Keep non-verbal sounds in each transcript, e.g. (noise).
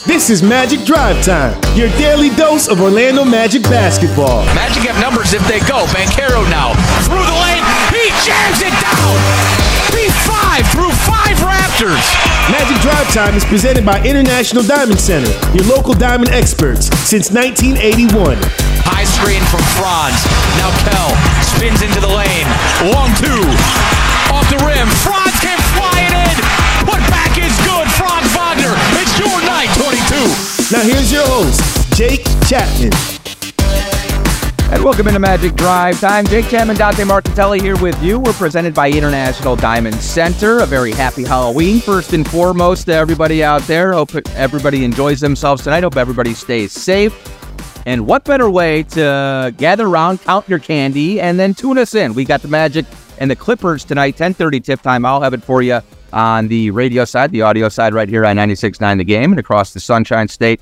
This is Magic Drive Time, your daily dose of Orlando Magic basketball. Magic have numbers if they go. Banchero now through the lane. He jams it down. P5 through five Raptors. Magic Drive Time is presented by International Diamond Center, your local diamond experts since 1981. High screen from Franz. Now Kell spins into the lane. Long two. Off the rim. Franz can fly it in. Put back is Now here's your host, Jake Chapman. And welcome into Magic Drive Time. Jake Chapman, Dante Marchitelli here with you. We're presented by International Diamond Center. A very happy Halloween, first and foremost, to everybody out there. Hope everybody enjoys themselves tonight. Hope everybody stays safe. And what better way to gather around, count your candy, and then tune us in? We got the Magic and the Clippers tonight, 10:30 tip time. I'll have it for you on the radio side, the audio side, right here on 96.9 The Game, and across the Sunshine State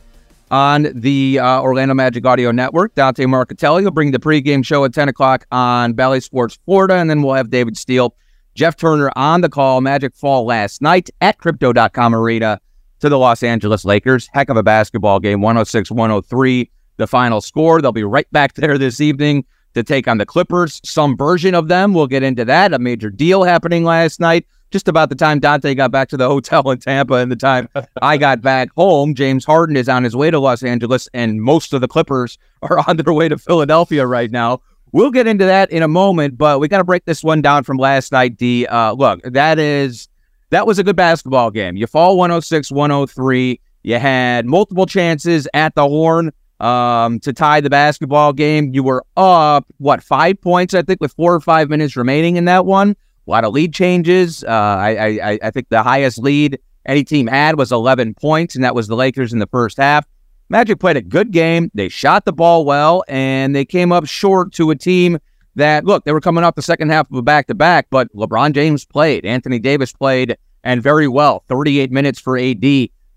on the uh, Orlando Magic Audio Network. Dante Marchitelli will bring the pregame show at 10 o'clock on Bally Sports Florida, and then we'll have David Steele, Jeff Turner on the call. Magic fall last night at Crypto.com Arena to the Los Angeles Lakers. Heck of a basketball game, 106 103, the final score. They'll be right back there this evening to take on the Clippers. Some version of them. We'll get into that. A major deal happening last night just about the time Dante got back to the hotel in Tampa and the time I got back home, James Harden is on his way to Los Angeles, and most of the Clippers are on their way to Philadelphia right now. We'll get into that in a moment, but we got to break this one down from last night. D, uh, look, that is that was a good basketball game. You fall 106, 103. You had multiple chances at the horn um, to tie the basketball game. You were up what five points, I think, with four or five minutes remaining in that one. A lot of lead changes. Uh, I, I, I think the highest lead any team had was 11 points, and that was the Lakers in the first half. Magic played a good game. They shot the ball well, and they came up short to a team that, look, they were coming off the second half of a back to back, but LeBron James played. Anthony Davis played, and very well. 38 minutes for AD,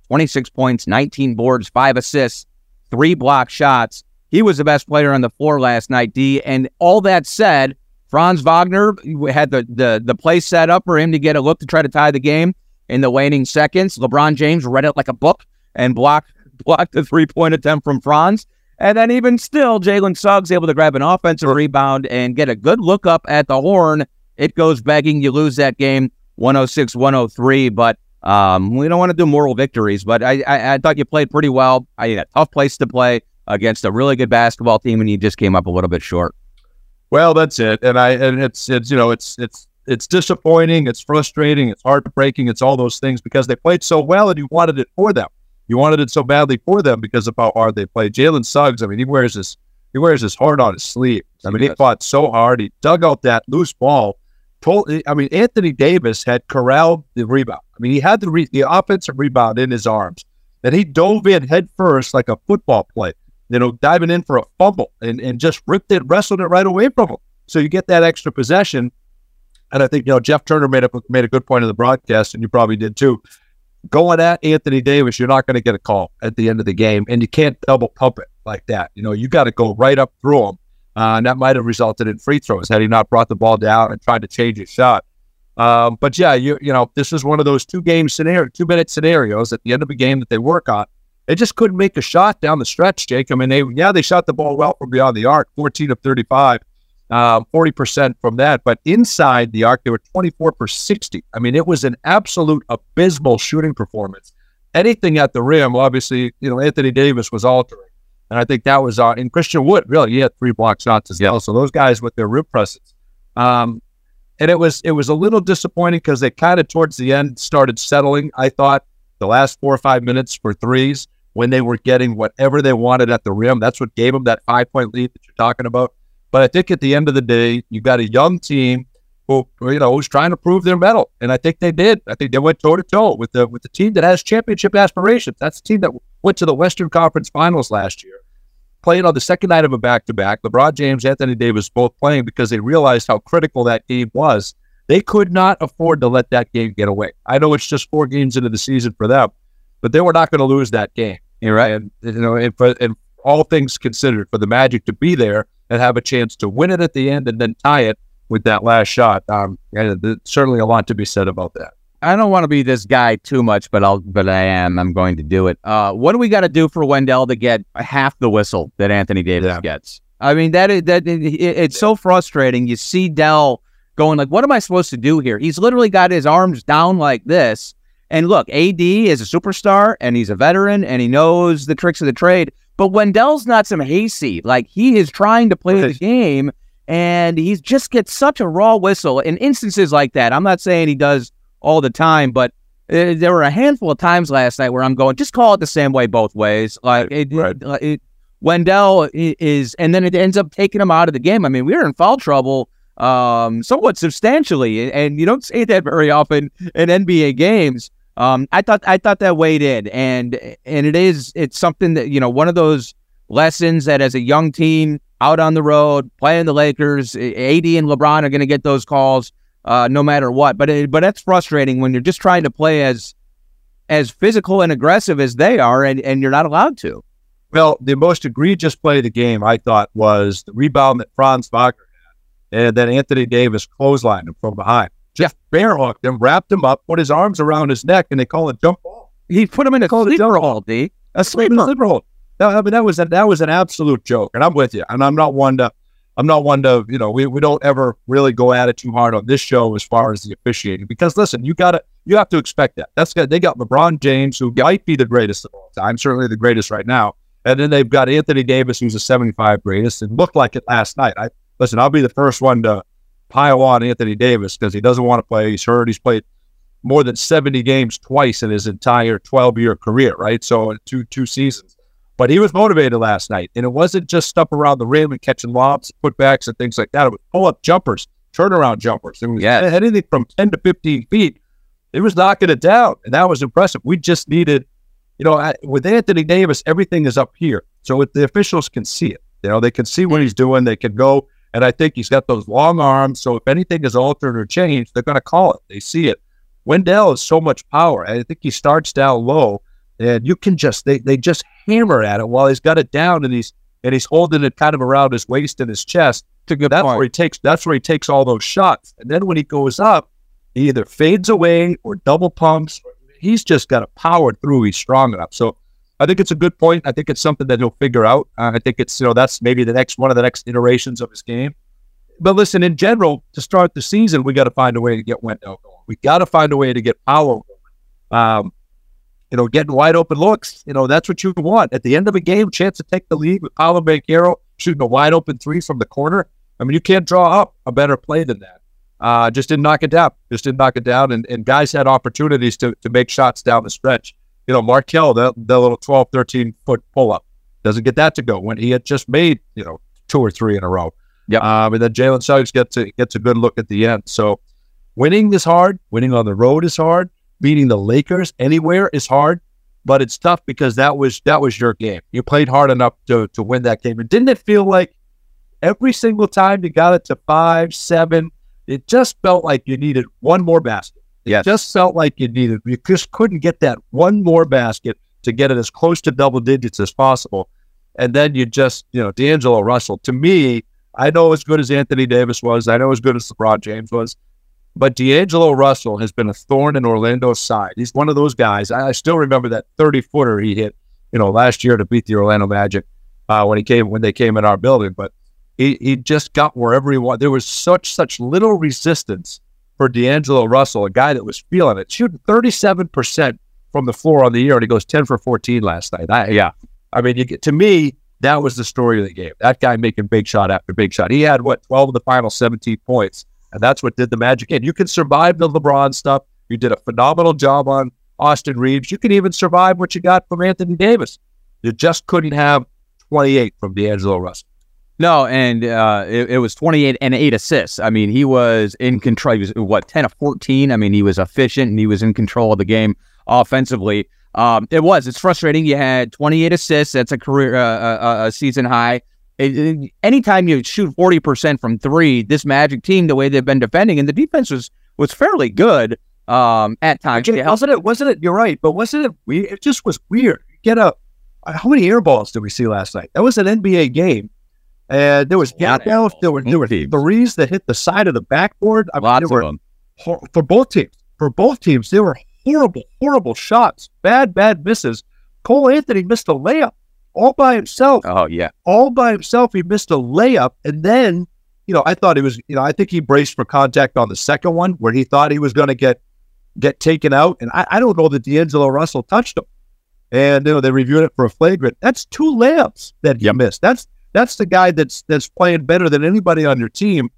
26 points, 19 boards, five assists, three block shots. He was the best player on the floor last night, D. And all that said, Franz Wagner had the, the the play set up for him to get a look to try to tie the game in the waning seconds. LeBron James read it like a book and blocked blocked the three point attempt from Franz. And then even still, Jalen Suggs able to grab an offensive rebound and get a good look up at the horn. It goes begging. You lose that game 106 103. But um, we don't want to do moral victories. But I, I, I thought you played pretty well. I had a tough place to play against a really good basketball team, and you just came up a little bit short. Well, that's it. And I and it's it's you know it's it's it's disappointing, it's frustrating, it's heartbreaking, it's all those things because they played so well and you wanted it for them. You wanted it so badly for them because of how hard they played. Jalen Suggs, I mean, he wears his he wears his heart on his sleeve. I mean, he fought so hard. He dug out that loose ball. Told, I mean, Anthony Davis had corralled the rebound. I mean, he had the re- the offensive rebound in his arms. Then he dove in head first like a football play you know, diving in for a fumble and, and just ripped it, wrestled it right away from him. So you get that extra possession. And I think, you know, Jeff Turner made a, made a good point in the broadcast, and you probably did too. Going at Anthony Davis, you're not going to get a call at the end of the game, and you can't double pump it like that. You know, you got to go right up through him. Uh, and that might have resulted in free throws had he not brought the ball down and tried to change his shot. Um, but yeah, you you know, this is one of those two game scenario, two minute scenarios at the end of a game that they work on they just couldn't make a shot down the stretch, Jake. I mean, they yeah, they shot the ball well from beyond the arc, 14 of 35, uh, 40% from that. But inside the arc, they were 24 for 60. I mean, it was an absolute abysmal shooting performance. Anything at the rim, obviously, you know, Anthony Davis was altering. And I think that was uh, in Christian Wood, really, he had three block shots as well. So those guys with their rim presses. Um, and it was it was a little disappointing because they kind of towards the end started settling. I thought the last four or five minutes for threes when they were getting whatever they wanted at the rim. That's what gave them that five point lead that you're talking about. But I think at the end of the day, you got a young team who you know was trying to prove their mettle, and I think they did. I think they went toe to toe with the with the team that has championship aspirations. That's the team that went to the Western Conference Finals last year, playing on the second night of a back to back. LeBron James, Anthony Davis both playing because they realized how critical that game was. They could not afford to let that game get away. I know it's just four games into the season for them, but they were not going to lose that game. You're right. And, you know, and, for, and all things considered, for the Magic to be there and have a chance to win it at the end and then tie it with that last shot, um, and certainly a lot to be said about that. I don't want to be this guy too much, but I'll, but I am. I'm going to do it. Uh, what do we got to do for Wendell to get half the whistle that Anthony Davis Yeah. gets? I mean, that is that it, it's so frustrating. You see Dell going like, "What am I supposed to do here?" He's literally got his arms down like this. And look, AD is a superstar, and he's a veteran, and he knows the tricks of the trade. But Wendell's not some hayseed. Like he is trying to play the game, and he just gets such a raw whistle. In instances like that, I'm not saying he does all the time, but uh, there were a handful of times last night where I'm going, just call it the same way both ways. Like it, Right. it- it- Wendell is, and then it ends up taking him out of the game. I mean, we were in foul trouble um, somewhat substantially, and you don't see that very often in NBA games. Um, I thought I thought that weighed in, and and it is it's something that you know one of those lessons that as a young team out on the road playing the Lakers, AD and LeBron are going to get those calls uh, no matter what. But it, but that's frustrating when you're just trying to play as as physical and aggressive as they are, and, and you're not allowed to. Well, the most egregious play of the game, I thought, was the rebound that Franz Wagner and then Anthony Davis clotheslined him from behind. Just bear hooked him, wrapped him up, put his arms around his neck, and they call it jump ball. He put him in a sleeper hold, D. A Sleeper, sleeper. hold. I mean that was a, that was an absolute joke, and I'm with you. And I'm not one to, I'm not one to, you know, we, we don't ever really go at it too hard on this show as far as the officiating because listen, you got to you have to expect that. That's got they got LeBron James who might be the greatest of all time, certainly the greatest right now, and then they've got Anthony Davis who's a 75 greatest and looked like it last night. I listen, I'll be the first one to pile on Anthony Davis because he doesn't want to play. He's hurt. He's played more than 70 games twice in his entire 12 year career, right? So two two seasons. But he was motivated last night, and it wasn't just stuff around the rim and catching lobs, putbacks, and things like that. It was pull up jumpers, turnaround jumpers. It was anything from 10 to 15 feet. It was knocking it down, and that was impressive. We just needed, you know, I- with Anthony Davis, everything is up here, so it, the officials can see it. You know, they can see what he's doing. They can go, and I think he's got those long arms. So if anything is altered or changed, they're going to call it. They see it. Wendell has so much power. I think he starts down low, and you can just they they just hammer at it while he's got it down, and he's and he's holding it kind of around his waist and his chest. It's a good That's point. where he takes. That's where he takes all those shots. And then when he goes up, he either fades away or double pumps. He's just got to power through. He's strong enough. So I think it's a good point. I think it's something that he'll figure out. Uh, I think it's you know that's maybe the next one of the next iterations of his game. But listen, in general, to start the season, we got to find a way to get Wendell going. We got to find a way to get power. going. Um, you know, getting wide open looks. You know, that's what you want at the end of a game. Chance to take the lead with Paolo Banchero shooting a wide open three from the corner. I mean, you can't draw up a better play than that. Uh, just didn't knock it down. Just didn't knock it down. And, and guys had opportunities to, to make shots down the stretch. You know, Markelle, that, that little 12, 13 foot pull up, doesn't get that to go when he had just made, you know, two or three in a row. Yeah. Um, and then Jalen Suggs gets a, gets a good look at the end. So winning is hard. Winning on the road is hard. Beating the Lakers anywhere is hard. But it's tough because that was that was your game. You played hard enough to, to win that game. And didn't it feel like every single time you got it to five, seven, it just felt like you needed one more basket. It just felt like you needed, you just couldn't get that one more basket to get it as close to double digits as possible. And then you just, you know, D'Angelo Russell, to me, I know as good as Anthony Davis was, I know as good as LeBron James was, but D'Angelo Russell has been a thorn in Orlando's side. He's one of those guys. I, I still remember that 30 footer he hit, you know, last year to beat the Orlando Magic uh, when he came when they came in our building. But he, he just got wherever he wanted. There was such such little resistance for D'Angelo Russell, a guy that was feeling it, shooting 37% from the floor on the year, and he goes 10 for 14 last night. I, yeah. I mean, you get to me, that was the story of the game. That guy making big shot after big shot. He had what 12 of the final 17 points, and that's what did the magic in. You can survive the LeBron stuff. You did a phenomenal job on Austin Reaves. You can even survive what you got from Anthony Davis. You just couldn't have 28 from D'Angelo Russell. No, and uh, it, it was 28 and eight assists. I mean, he was in control. He was what 10 of 14. I mean, he was efficient and he was in control of the game offensively. Um, it was. It's frustrating. You had 28 assists. That's a career, uh, uh, a season high. It, it- anytime you shoot 40 percent from three, this Magic team, the way they've been defending, and the defense was was fairly good um, at times. Again, wasn't it? Wasn't it? You're right, but wasn't it? weird? It just was weird. Get up. How many air balls did we see last night? That was an NBA game, and there was A lot of knockdowns. air There were there were Teams. threes that hit the side of the backboard. I mean, Lots of were them. hor- for both teams. for both teams. They were horrible, horrible shots, bad, bad misses. Cole Anthony missed a layup all by himself. Oh yeah, all by himself. He missed a layup, and then you know I thought he was. You know I think he braced for contact on the second one where he thought he was going to get get taken out, and I, I don't know that D'Angelo Russell touched him. And you know they reviewed it for a flagrant. That's two layups that he yep. missed. That's that's the guy that's that's playing better than anybody on your team.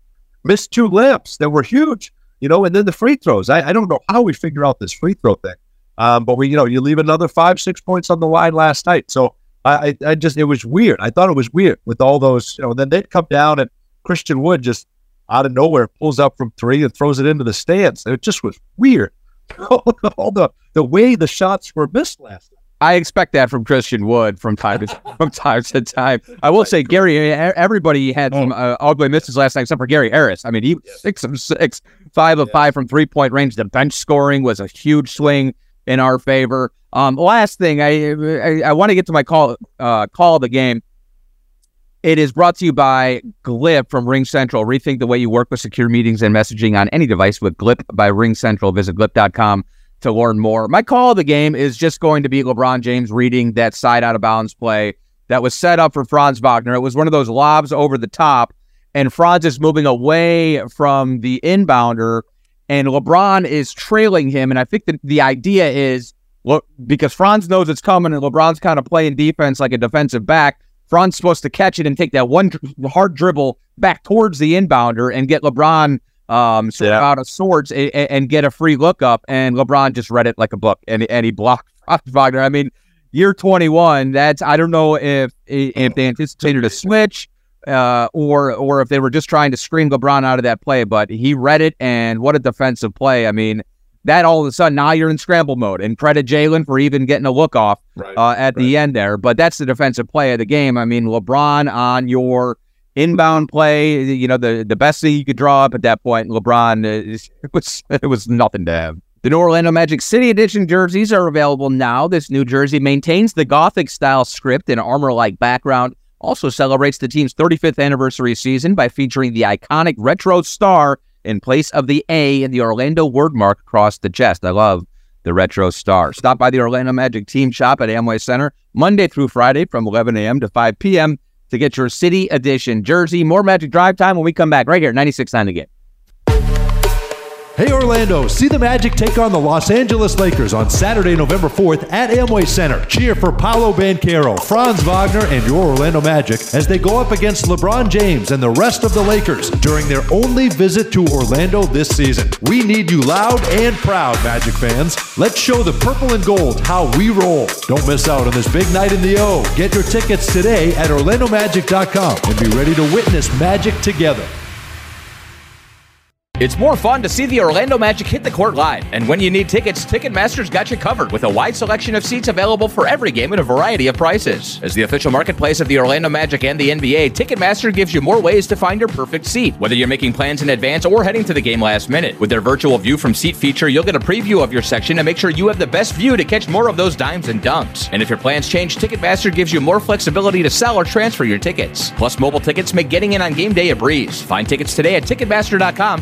Missed two layups that were huge, you know, and then the free throws. I, I don't know how we figure out this free throw thing. Um, but we, you know, you leave another five, six points on the line last night. So I, I just, it was weird. I thought it was weird with all those, you know, then they'd come down and Christian Wood just out of nowhere pulls up from three and throws it into the stands. It just was weird. (laughs) all the, the way the shots were missed last night. I expect that from Christian Wood from time to (laughs) from time to time. I will say, Gary, everybody had some oh. uh, ugly misses last night, except for Gary Harris. I mean, he was six of six, five of five from three point range. The bench scoring was a huge swing in our favor. Um, last thing, I I, I want to get to my call uh, call of the game. It is brought to you by Glip from RingCentral. Rethink the way you work with secure meetings and messaging on any device with Glip by RingCentral. Visit glip.com to learn more. My call of the game is just going to be LeBron James reading that side out of bounds play that was set up for Franz Wagner. It was one of those lobs over the top, and Franz is moving away from the inbounder, and LeBron is trailing him. And I think that the idea is look because Franz knows it's coming, and LeBron's kind of playing defense like a defensive back. Franz supposed to catch it and take that one (laughs) hard dribble back towards the inbounder and get LeBron um, sort yeah. out of sorts and, and, get a free look up. And LeBron just read it like a book and, and he blocked (laughs) Wagner. I mean, year 21, that's, I don't know if, if they anticipated a switch uh, or, or if they were just trying to screen LeBron out of that play, but he read it. And what a defensive play. I mean, that all of a sudden now you're in scramble mode and credit Jalen for even getting a look off right, uh, at right. the end there. But that's the defensive play of the game. I mean, LeBron on your inbound play, you know, the, the best thing you could draw up at that point, LeBron, uh, (laughs) it was, it was nothing to have. The new Orlando Magic City Edition jerseys are available now. This new jersey maintains the Gothic style script and armor like background, also celebrates the team's 35th anniversary season by featuring the iconic retro star in place of the A in the Orlando word mark across the chest. I love the retro star. Stop by the Orlando Magic team shop at Amway Center Monday through Friday from 11 a.m. to 5 p.m to get your City Edition jersey. More Magic Drive time when we come back right here, 96.9 again. Hey Orlando, see the Magic take on the Los Angeles Lakers on Saturday, November 4th at Amway Center. Cheer for Paolo Banchero, Franz Wagner, and your Orlando Magic as they go up against LeBron James and the rest of the Lakers during their only visit to Orlando this season. We need you loud and proud, Magic fans. Let's show the purple and gold how we roll. Don't miss out on this big night in the O. Get your tickets today at orlandomagic.com and be ready to witness Magic together. It's more fun to see the Orlando Magic hit the court live. And when you need tickets, Ticketmaster's got you covered with a wide selection of seats available for every game at a variety of prices. As the official marketplace of the Orlando Magic and the NBA, Ticketmaster gives you more ways to find your perfect seat, whether you're making plans in advance or heading to the game last minute. With their virtual view from seat feature, you'll get a preview of your section and make sure you have the best view to catch more of those dimes and dunks. And if your plans change, Ticketmaster gives you more flexibility to sell or transfer your tickets. Plus, mobile tickets make getting in on game day a breeze. Find tickets today at Ticketmaster.com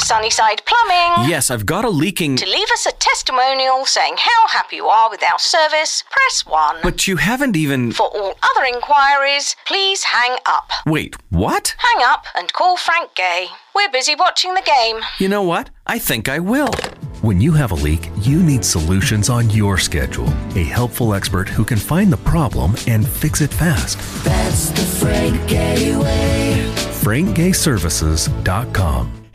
Sunnyside Plumbing. Yes, I've got a leaking. To leave us a testimonial saying how happy you are with our service, press 1. But you haven't even. For all other inquiries, please hang up. Wait, what? Hang up and call Frank Gay. We're busy watching the game. You know what? I think I will. When you have a leak, you need solutions on your schedule. A helpful expert who can find the problem and fix it fast. That's the Frank Gay way. FrankGayServices.com.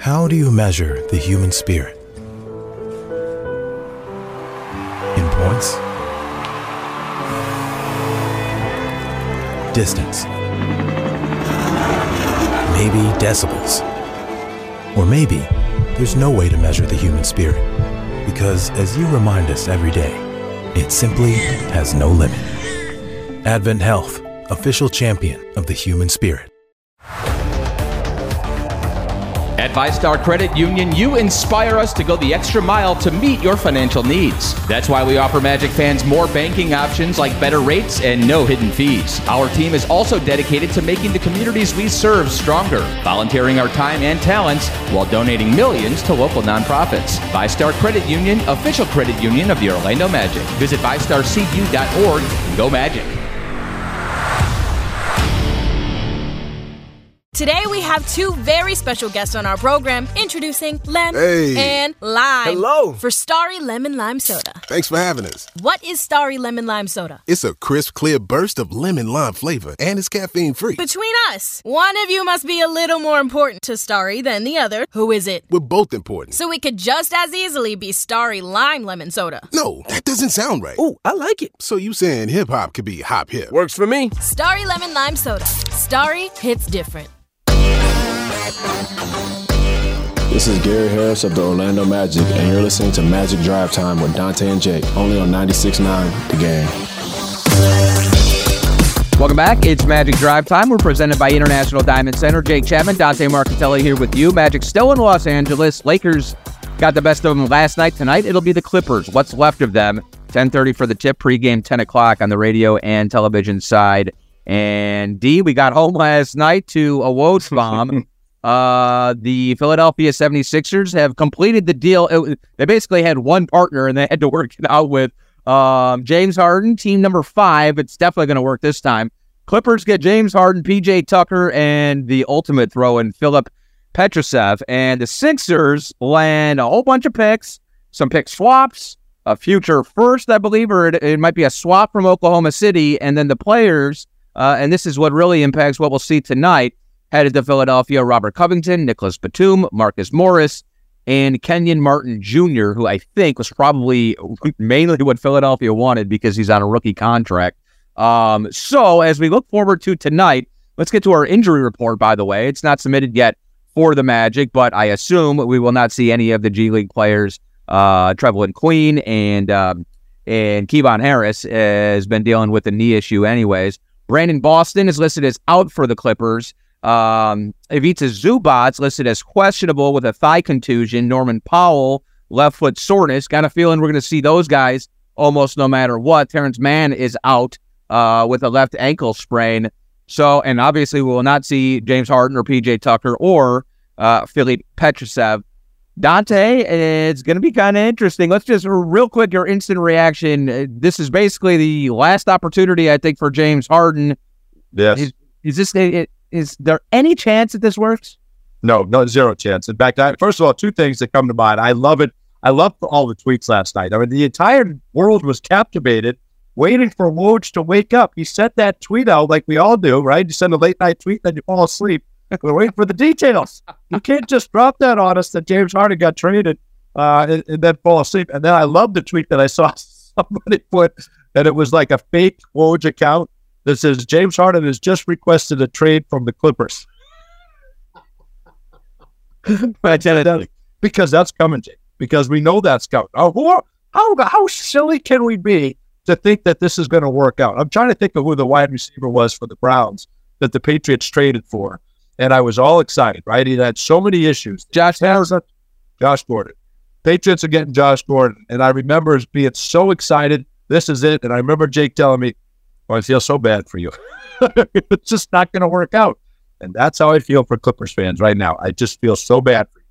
How do you measure the human spirit? In points? Distance? Maybe decibels? Or maybe there's no way to measure the human spirit because, as you remind us every day, it simply has no limit. Advent Health, official champion of the human spirit. At VyStar Credit Union, you inspire us to go the extra mile to meet your financial needs. That's why we offer Magic fans more banking options like better rates and no hidden fees. Our team is also dedicated to making the communities we serve stronger, volunteering our time and talents while donating millions to local nonprofits. VyStar Credit Union, official credit union of the Orlando Magic. Visit vystarcu.org and go Magic. Today we have two very special guests on our program introducing Lem Hey. and Lime. Hello. For Starry Lemon Lime Soda. Thanks for having us. What is Starry Lemon Lime Soda? It's a crisp, clear burst of lemon lime flavor, and it's caffeine free. Between us, one of you must be a little more important to Starry than the other. Who is it? We're both important. So it could just as easily be Starry Lime Lemon Soda. No, that doesn't sound right. Oh, I like it. So you saying hip hop could be hop hip? Works for me. Starry Lemon Lime Soda. Starry hits different. This is Gary Harris of the Orlando Magic, and you're listening to Magic Drive Time with Dante and Jake, only on 96.9 The Game. Welcome back. It's Magic Drive Time. We're presented by International Diamond Center. Jake Chapman, Dante Marchitelli here with you. Magic still in Los Angeles. Lakers got the best of them last night. Tonight it'll be the Clippers. What's left of them? 10:30 for the tip. Pregame 10 o'clock on the radio and television side. And D, we got home last night to a Woj bomb. (laughs) uh, the Philadelphia 76ers have completed the deal. It, they basically had one partner and they had to work it out with um, James Harden, team number five. It's definitely going to work this time. Clippers get James Harden, PJ Tucker, and the ultimate throw in Filip Petrusev. And the Sixers land a whole bunch of picks, some pick swaps, a future first, I believe, or it, it might be a swap from Oklahoma City. And then the players, uh, and this is what really impacts what we'll see tonight, headed to Philadelphia Robert Covington, Nicolas Batum, Marcus Morris, and Kenyon Martin Jr., who I think was probably (laughs) mainly what Philadelphia wanted because he's on a rookie contract. Um, so as we look forward to tonight, let's get to our injury report, by the way. It's not submitted yet for the Magic, but I assume we will not see any of the G League players. Uh, Trevelin Queen and um, and Kevon Harris has been dealing with a knee issue anyways. Brandon Boston is listed as out for the Clippers. Um, Ivica Zubac's listed as questionable with a thigh contusion. Norman Powell, left foot soreness. Got a feeling we're going to see those guys almost no matter what. Terrence Mann is out uh, with a left ankle sprain. So, and obviously, we will not see James Harden or PJ Tucker or uh, Filip Petrusev. Dante, it's going to be kind of interesting. Let's just real quick your instant reaction. Uh, This is basically the last opportunity, I think, for James Harden. Yes. Is, is this it, is there any chance that this works? No, no, zero chance. In fact, I, first of all, two things that come to mind. I love it. I love all the tweets last night. I mean, the entire world was captivated, waiting for Woj to wake up. He sent that tweet out like we all do, right? You send a late night tweet, then you fall asleep. We're waiting for the details. You can't just drop that on us that James Harden got traded uh, and, and then fall asleep. And then I love the tweet that I saw (laughs) somebody put, and it was like a fake Woj account that says James Harden has just requested a trade from the Clippers. (laughs) because that's coming, Jake. Because we know that's coming. Oh, who are, how how silly can we be to think that this is going to work out? I'm trying to think of who the wide receiver was for the Browns that the Patriots traded for, and I was all excited. Right, he had so many issues. Josh Gordon. Josh Gordon. Patriots are getting Josh Gordon, and I remember being so excited. This is it, and I remember Jake telling me, "Oh, I feel so bad for you. (laughs) it's just not going to work out." And that's how I feel for Clippers fans right now. I just feel so bad for you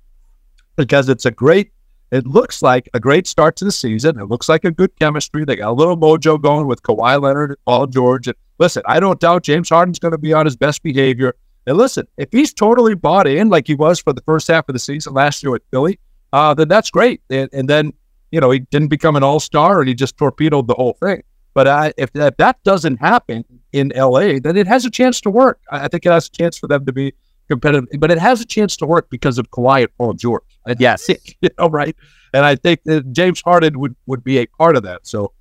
because it's a great, it looks like a great start to the season. It looks like a good chemistry. They got a little mojo going with Kawhi Leonard and Paul George. And listen, I don't doubt James Harden's going to be on his best behavior. And listen, if he's totally bought in like he was for the first half of the season last year with Philly, uh, then that's great. And, and then, you know, he didn't become an all star and he just torpedoed the whole thing. But I, if, that, that doesn't happen in LA, then it has a chance to work. I, I think it has a chance for them to be competitive, but it has a chance to work because of Kawhi and Paul George. Yes, think, (laughs) you know, right? And I think that James Harden would would be a part of that. So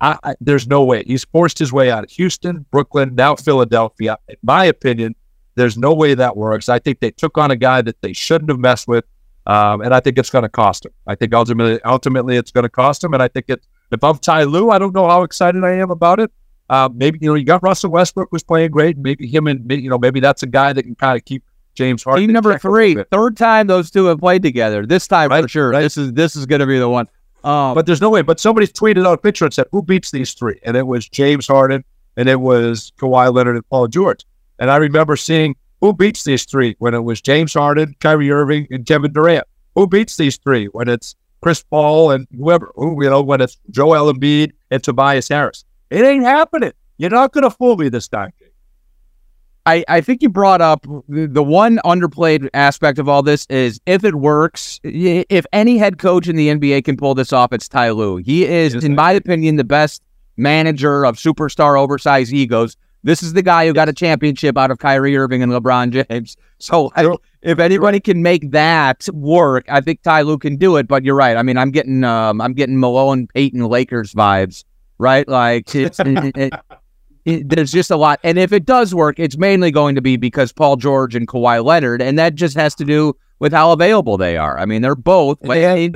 I, I, there's no way he's forced his way out of Houston, Brooklyn, now Philadelphia. In my opinion, there's no way that works. I think they took on a guy that they shouldn't have messed with, um, and I think it's going to cost him. I think ultimately, ultimately, it's going to cost him. And I think it. If I'm Ty Lue, I don't know how excited I am about it. Uh, maybe you know you got Russell Westbrook was playing great. Maybe him and you know maybe that's a guy that can kind of keep James Harden. Team number three, third time those two have played together. This time right, for sure. Right. This is this is going to be the one. Um, but there's no way. But somebody's tweeted out a picture and said, "Who beats these three? And it was James Harden, and it was Kawhi Leonard and Paul George. And I remember seeing who beats these three when it was James Harden, Kyrie Irving, and Kevin Durant. Who beats these three when it's Chris Paul and whoever? Who, you know, when it's Joel Embiid and Tobias Harris. It ain't happening. You're not going to fool me this time. I, I think you brought up the one underplayed aspect of all this is if it works, if any head coach in the NBA can pull this off, it's Ty Lue. He is, in my opinion, the best manager of superstar oversized egos. This is the guy who got a championship out of Kyrie Irving and LeBron James. So I, if anybody can make that work, I think Ty Lue can do it. But you're right. I mean, I'm getting um, I'm getting Malone, Payton, Lakers vibes, right? Like it's. it, it, (laughs) it, there's just a lot. And if it does work, it's mainly going to be because Paul George and Kawhi Leonard, and that just has to do with how available they are. I mean, they're both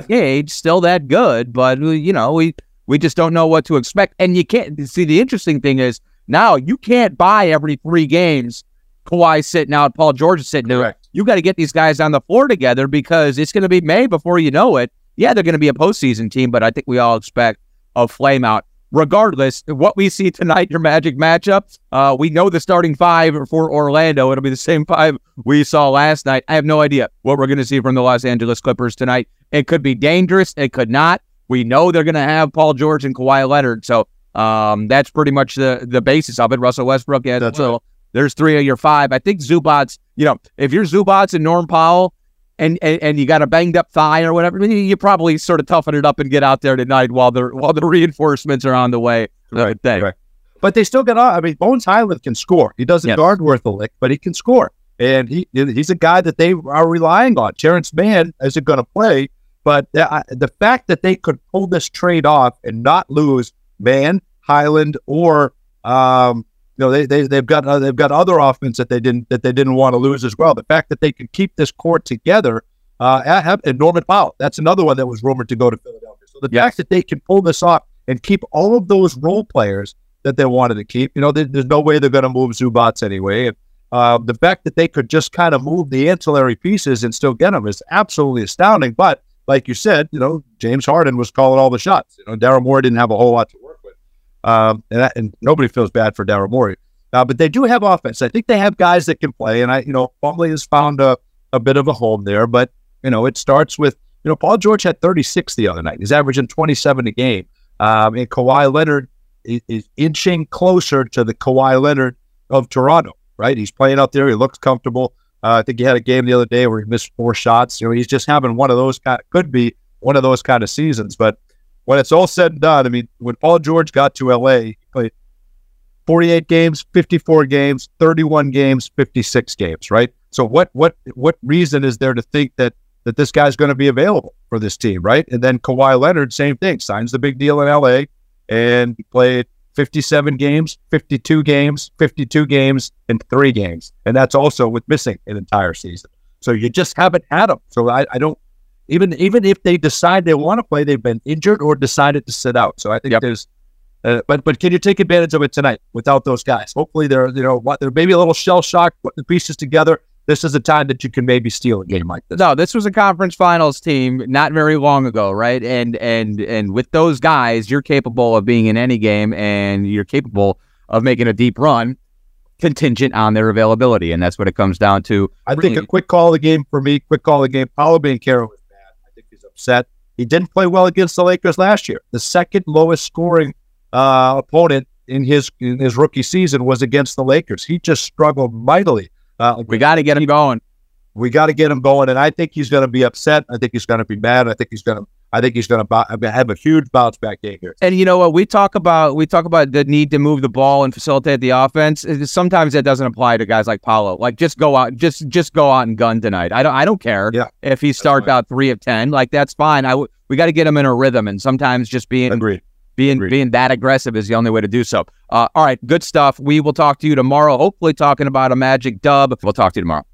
age still that good, but you know, we we just don't know what to expect. And you can't see the interesting thing is now you can't buy every three games. Kawhi sitting out, Paul George is sitting out. You got to get these guys on the floor together because it's going to be May before you know it. Yeah, they're going to be a postseason team, but I think we all expect a flame out regardless, what we see tonight, your Magic matchup, uh, we know the starting five for Orlando. It'll be the same five we saw last night. I have no idea what we're going to see from the Los Angeles Clippers tonight. It could be dangerous. It could not. We know they're going to have Paul George and Kawhi Leonard. So um, that's pretty much the, the basis of it. Russell Westbrook, yeah, that's well. There's three of your five. I think Zubac, you know, if you're Zubac and Norm Powell, and, and, and you got a banged up thigh or whatever, you probably sort of toughen it up and get out there tonight while the while the (laughs) reinforcements are on the way. Right, right. But they still get on. I mean, Bones Hyland can score. He doesn't yes. guard worth a lick, but he can score, and he he's a guy that they are relying on. Terrence Mann isn't going to play, but the, the fact that they could pull this trade off and not lose Mann, Hyland, or um, know, they, they they've got uh, they've got other offense that they didn't that they didn't want to lose as well. The fact that they can keep this court together, uh, and Norman Powell, that's another one that was rumored to go to Philadelphia. So the yes. fact that they can pull this off and keep all of those role players that they wanted to keep, you know, they, there's no way they're going to move Zubac anyway. And uh, the fact that they could just kind of move the ancillary pieces and still get them is absolutely astounding. But like you said, you know, James Harden was calling all the shots. You know, Daryl Morey didn't have a whole lot to work um, and, that, and nobody feels bad for Daryl Morey. Uh, but they do have offense. I think they have guys that can play. And I, you know, Plumlee has found a, a bit of a home there. But, you know, it starts with, you know, Paul George had 36 the other night. He's averaging 27 a game. Um, and Kawhi Leonard is, is, inching closer to the Kawhi Leonard of Toronto, right? He's playing out there. He looks comfortable. Uh, I think he had a game the other day where he missed four shots. You know, he's just having one of those kind of, could be one of those kind of seasons. But when it's all said and done, I mean, when Paul George got to LA, he played 48 games, 54 games, 31 games, 56 games, right? So what what what reason is there to think that that this guy's going to be available for this team, right? And then Kawhi Leonard, same thing, signs the big deal in LA and played 57 games, 52 games, 52 games, and three games. And that's also with missing an entire season. So you just haven't had them. So I, I don't even even if they decide they want to play, they've been injured or decided to sit out. So I think yep. there's, uh, but but can you take advantage of it tonight without those guys? Hopefully they're you know what they're maybe a little shell shocked, putting the pieces together. This is a time that you can maybe steal a game like this. No, this was a conference finals team not very long ago, right? And and and with those guys, you're capable of being in any game, and you're capable of making a deep run. contingent on their availability, and that's what it comes down to. I think a quick call of the game for me, quick call of the game. Paolo Banchero is bad. I think he's upset. He didn't play well against the Lakers last year. The second lowest scoring uh, opponent in his in his rookie season was against the Lakers. He just struggled mightily. Uh, we got to get him going. We got to get him going, and I think he's going to be upset. I think he's going to be mad. I think he's going to. I think he's going to have a huge bounce back game here. And you know what? We talk about we talk about the need to move the ball and facilitate the offense. Sometimes that doesn't apply to guys like Paolo. Like just go out, just just go out and gun tonight. I don't I don't care yeah, if he starts out three of ten. Like that's fine. I w- we got to get him in a rhythm, and sometimes just being Agreed. being Agreed. being that aggressive is the only way to do so. Uh, all right, good stuff. We will talk to you tomorrow. Hopefully, talking about a magic dub. We'll talk to you tomorrow.